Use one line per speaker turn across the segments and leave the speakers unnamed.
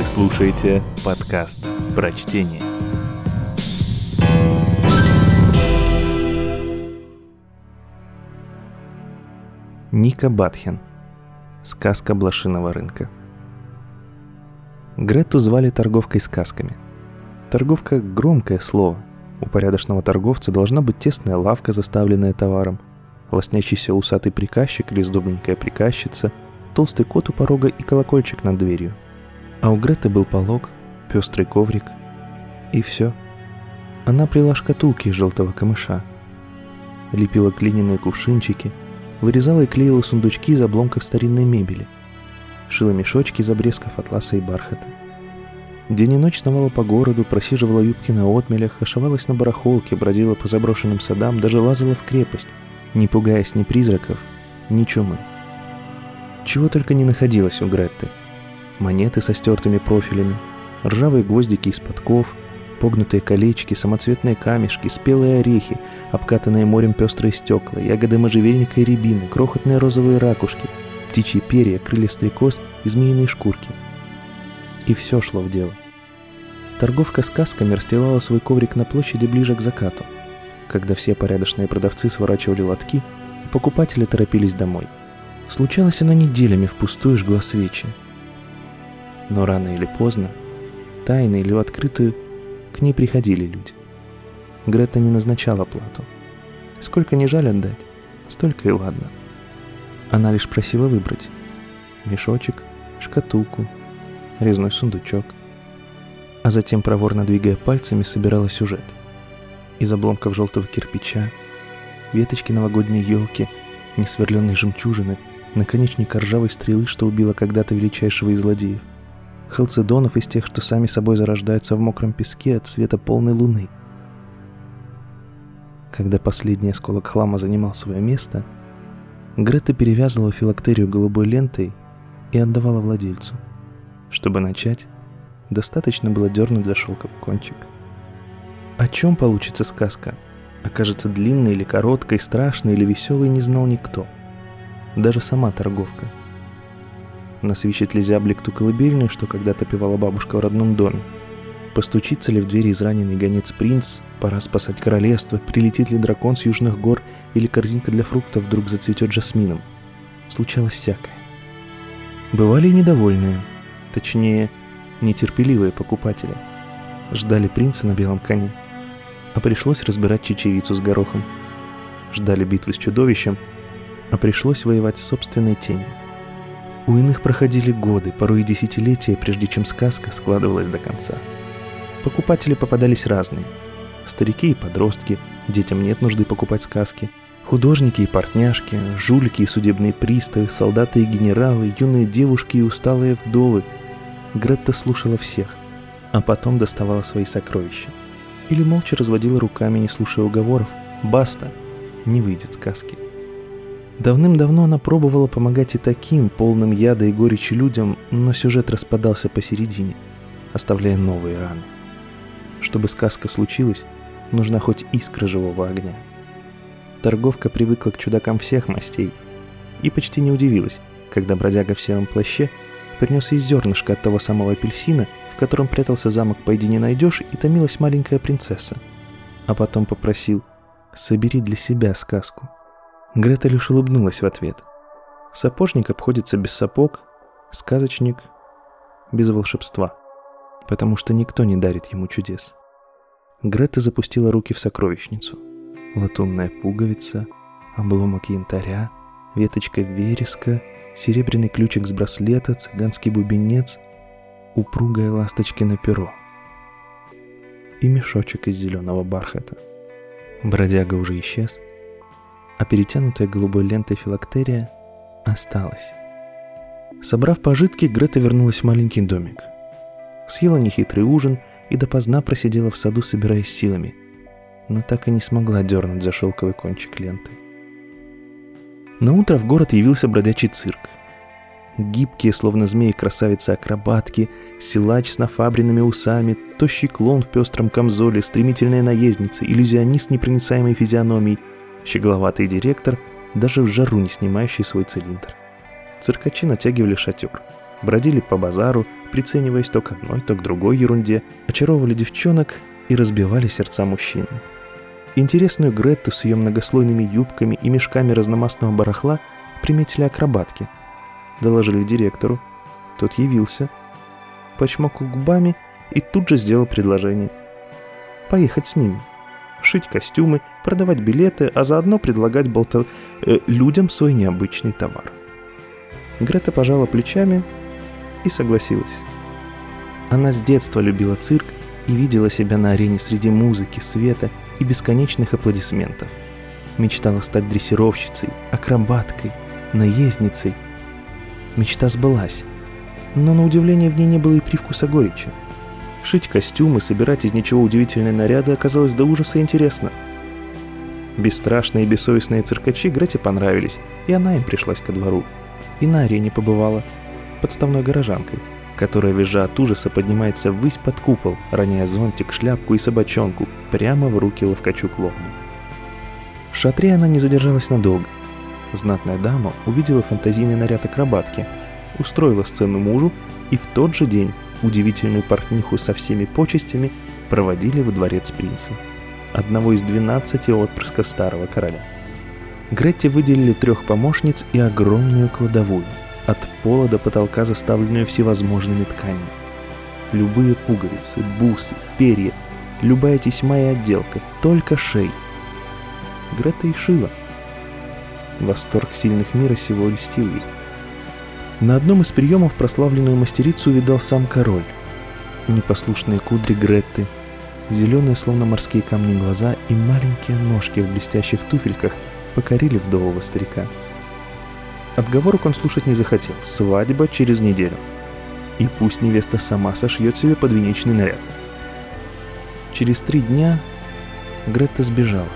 Вы слушаете подкаст «Прочтение». Ника Батхен. Сказка блошиного рынка. Грету звали торговкой сказками. Торговка – громкое слово. У порядочного торговца должна быть тесная лавка, заставленная товаром, лоснящийся усатый приказчик или сдобненькая приказчица, толстый кот у порога и колокольчик над дверью. А у Греты был полог, пестрый коврик. И все. Она плела шкатулки из желтого камыша. Лепила глиняные кувшинчики – вырезала и клеила сундучки из обломков старинной мебели, шила мешочки из обрезков атласа и бархата. День и ночь сновала по городу, просиживала юбки на отмелях, ошивалась на барахолке, бродила по заброшенным садам, даже лазала в крепость, не пугаясь ни призраков, ни чумы. Чего только не находилось у Гретты. Монеты со стертыми профилями, ржавые гвоздики из подков — Погнутые колечки, самоцветные камешки, спелые орехи, обкатанные морем пестрые стекла, ягоды можжевельника и рябины, крохотные розовые ракушки, птичьи перья, крылья стрекоз и змеиные шкурки. И все шло в дело. Торговка сказками расстилала свой коврик на площади ближе к закату, когда все порядочные продавцы сворачивали лотки, покупатели торопились домой. Случалось она неделями впустую жгла свечи. Но рано или поздно, тайно или в открытую, к ней приходили люди. Грета не назначала плату. Сколько не жаль отдать, столько и ладно. Она лишь просила выбрать мешочек, шкатулку, резной сундучок. А затем, проворно двигая пальцами, собирала сюжет. Из обломков желтого кирпича, веточки новогодней елки, несверленной жемчужины, наконечник ржавой стрелы, что убила когда-то величайшего из злодеев – халцедонов из тех, что сами собой зарождаются в мокром песке от света полной луны. Когда последний осколок хлама занимал свое место, Грета перевязывала филактерию голубой лентой и отдавала владельцу. Чтобы начать, достаточно было дернуть за шелковый кончик. О чем получится сказка? Окажется длинной или короткой, страшной или веселой, не знал никто. Даже сама торговка – Насвищет ли зяблик ту колыбельную, что когда-то певала бабушка в родном доме? Постучится ли в двери израненный гонец-принц? Пора спасать королевство. Прилетит ли дракон с южных гор? Или корзинка для фруктов вдруг зацветет жасмином? Случалось всякое. Бывали и недовольные, точнее, нетерпеливые покупатели. Ждали принца на белом коне, а пришлось разбирать чечевицу с горохом. Ждали битвы с чудовищем, а пришлось воевать с собственной тенью. У иных проходили годы, порой и десятилетия, прежде чем сказка складывалась до конца. Покупатели попадались разные. Старики и подростки, детям нет нужды покупать сказки. Художники и портняшки, жулики и судебные приставы, солдаты и генералы, юные девушки и усталые вдовы. Гретта слушала всех, а потом доставала свои сокровища. Или молча разводила руками, не слушая уговоров. «Баста! Не выйдет сказки!» Давным-давно она пробовала помогать и таким, полным яда и горечи людям, но сюжет распадался посередине, оставляя новые раны. Чтобы сказка случилась, нужна хоть искра живого огня. Торговка привыкла к чудакам всех мастей и почти не удивилась, когда бродяга в сером плаще принес ей зернышко от того самого апельсина, в котором прятался замок «Пойди не найдешь» и томилась маленькая принцесса. А потом попросил «Собери для себя сказку». Грета лишь улыбнулась в ответ. Сапожник обходится без сапог, сказочник без волшебства, потому что никто не дарит ему чудес. Грета запустила руки в сокровищницу. Латунная пуговица, обломок янтаря, веточка вереска, серебряный ключик с браслета, цыганский бубенец, упругое ласточкино перо и мешочек из зеленого бархата. Бродяга уже исчез — а перетянутая голубой лентой филактерия осталась. Собрав пожитки, Грета вернулась в маленький домик. Съела нехитрый ужин и допоздна просидела в саду, собираясь силами, но так и не смогла дернуть за шелковый кончик ленты. На утро в город явился бродячий цирк. Гибкие, словно змеи, красавицы-акробатки, силач с нафабренными усами, тощий клон в пестром камзоле, стремительная наездница, иллюзионист непроницаемой физиономией — щегловатый директор, даже в жару не снимающий свой цилиндр. Циркачи натягивали шатер. бродили по базару, прицениваясь то к одной, то к другой ерунде, очаровывали девчонок и разбивали сердца мужчин. Интересную Гретту с ее многослойными юбками и мешками разномастного барахла приметили акробатки. Доложили директору. Тот явился, почмокал губами и тут же сделал предложение. Поехать с ними. Шить костюмы, продавать билеты, а заодно предлагать болтов... э, людям свой необычный товар. Грета пожала плечами и согласилась. Она с детства любила цирк и видела себя на арене среди музыки, света и бесконечных аплодисментов. Мечтала стать дрессировщицей, акробаткой, наездницей. Мечта сбылась, но на удивление в ней не было и привкуса горечи. Шить костюмы, собирать из ничего удивительные наряды оказалось до ужаса интересно. Бесстрашные и бессовестные циркачи Грете понравились, и она им пришлась ко двору. И на арене побывала, подставной горожанкой, которая, визжа от ужаса, поднимается ввысь под купол, роняя зонтик, шляпку и собачонку прямо в руки ловкачу клоуну. В шатре она не задержалась надолго. Знатная дама увидела фантазийный наряд акробатки, устроила сцену мужу и в тот же день удивительную портниху со всеми почестями проводили во дворец принца, одного из 12 отпрысков старого короля. Гретте выделили трех помощниц и огромную кладовую, от пола до потолка заставленную всевозможными тканями. Любые пуговицы, бусы, перья, любая тесьма и отделка, только шей. Грета и шила. Восторг сильных мира сего льстил ей. На одном из приемов прославленную мастерицу видал сам король. Непослушные кудри Гретты, зеленые, словно морские камни глаза и маленькие ножки в блестящих туфельках покорили вдового старика. Отговорок он слушать не захотел. Свадьба через неделю. И пусть невеста сама сошьет себе подвенечный наряд. Через три дня Гретта сбежала,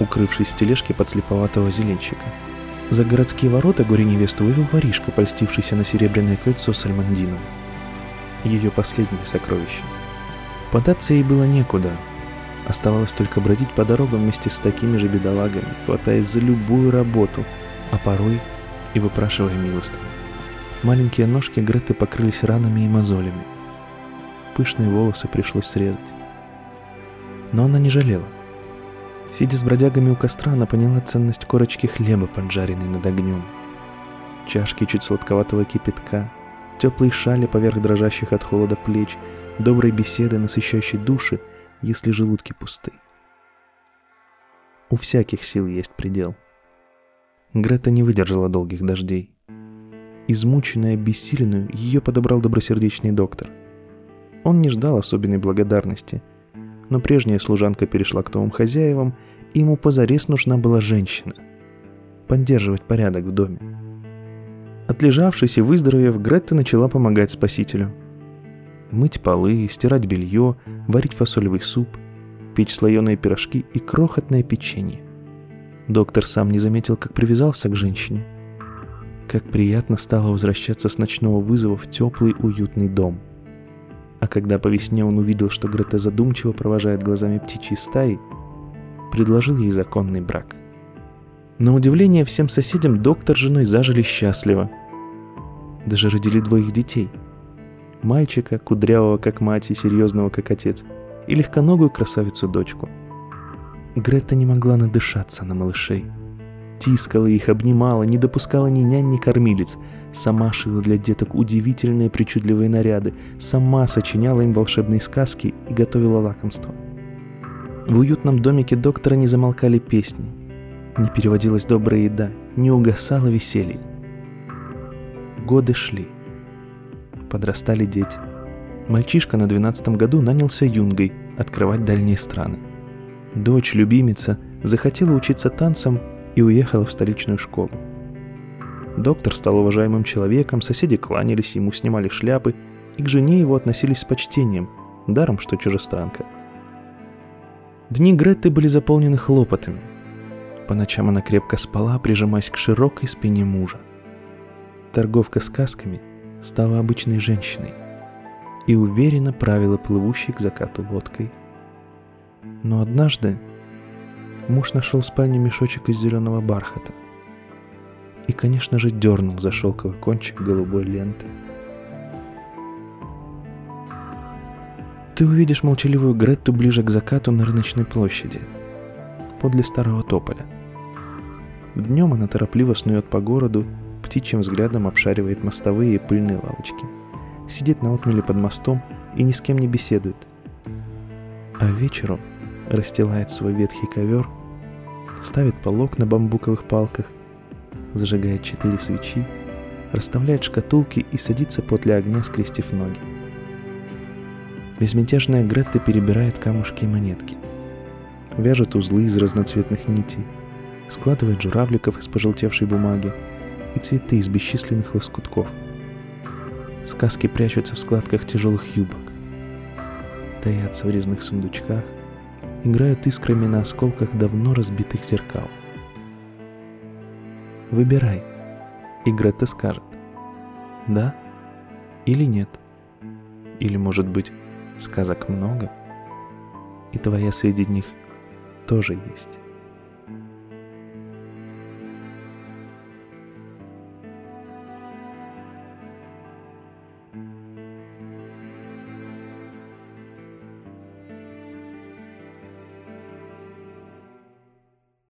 укрывшись в тележке подслеповатого зеленщика – за городские ворота горе-невесту вывел воришка, польстившийся на серебряное кольцо с альмандином. Ее последнее сокровище. Податься ей было некуда. Оставалось только бродить по дорогам вместе с такими же бедолагами, хватаясь за любую работу, а порой и выпрашивая милостыню. Маленькие ножки Греты покрылись ранами и мозолями. Пышные волосы пришлось срезать. Но она не жалела. Сидя с бродягами у костра, она поняла ценность корочки хлеба, поджаренной над огнем. Чашки чуть сладковатого кипятка, теплые шали поверх дрожащих от холода плеч, доброй беседы, насыщающей души, если желудки пусты. У всяких сил есть предел. Грета не выдержала долгих дождей. Измученная, обессиленную, ее подобрал добросердечный доктор. Он не ждал особенной благодарности – но прежняя служанка перешла к новым хозяевам, и ему позарез нужна была женщина. Поддерживать порядок в доме. Отлежавшись и выздоровев, Гретта начала помогать спасителю. Мыть полы, стирать белье, варить фасолевый суп, печь слоеные пирожки и крохотное печенье. Доктор сам не заметил, как привязался к женщине. Как приятно стало возвращаться с ночного вызова в теплый уютный дом – а когда по весне он увидел, что Грета задумчиво провожает глазами птичьи стаи, предложил ей законный брак. На удивление всем соседям доктор с женой зажили счастливо. Даже родили двоих детей. Мальчика, кудрявого как мать и серьезного как отец, и легконогую красавицу-дочку. Грета не могла надышаться на малышей – тискала их, обнимала, не допускала ни нянь, ни кормилец. Сама шила для деток удивительные причудливые наряды, сама сочиняла им волшебные сказки и готовила лакомства. В уютном домике доктора не замолкали песни, не переводилась добрая еда, не угасало веселье. Годы шли. Подрастали дети. Мальчишка на двенадцатом году нанялся юнгой открывать дальние страны. Дочь, любимица, захотела учиться танцам и уехала в столичную школу. Доктор стал уважаемым человеком, соседи кланялись ему, снимали шляпы, и к жене его относились с почтением, даром что чужестранка. Дни Гретты были заполнены хлопотами. По ночам она крепко спала, прижимаясь к широкой спине мужа. Торговка сказками стала обычной женщиной и уверенно правила плывущей к закату лодкой. Но однажды муж нашел в спальне мешочек из зеленого бархата. И, конечно же, дернул за шелковый кончик голубой ленты. Ты увидишь молчаливую Гретту ближе к закату на рыночной площади, подле старого тополя. Днем она торопливо снует по городу, птичьим взглядом обшаривает мостовые и пыльные лавочки. Сидит на отмеле под мостом и ни с кем не беседует. А вечером – расстилает свой ветхий ковер, ставит полок на бамбуковых палках, зажигает четыре свечи, расставляет шкатулки и садится подле огня, скрестив ноги. Безмятежная Гретта перебирает камушки и монетки, вяжет узлы из разноцветных нитей, складывает журавликов из пожелтевшей бумаги и цветы из бесчисленных лоскутков. Сказки прячутся в складках тяжелых юбок, таятся в резных сундучках, играют искрами на осколках давно разбитых зеркал. Выбирай, и Гретта скажет «да» или «нет». Или, может быть, сказок много, и твоя среди них тоже есть.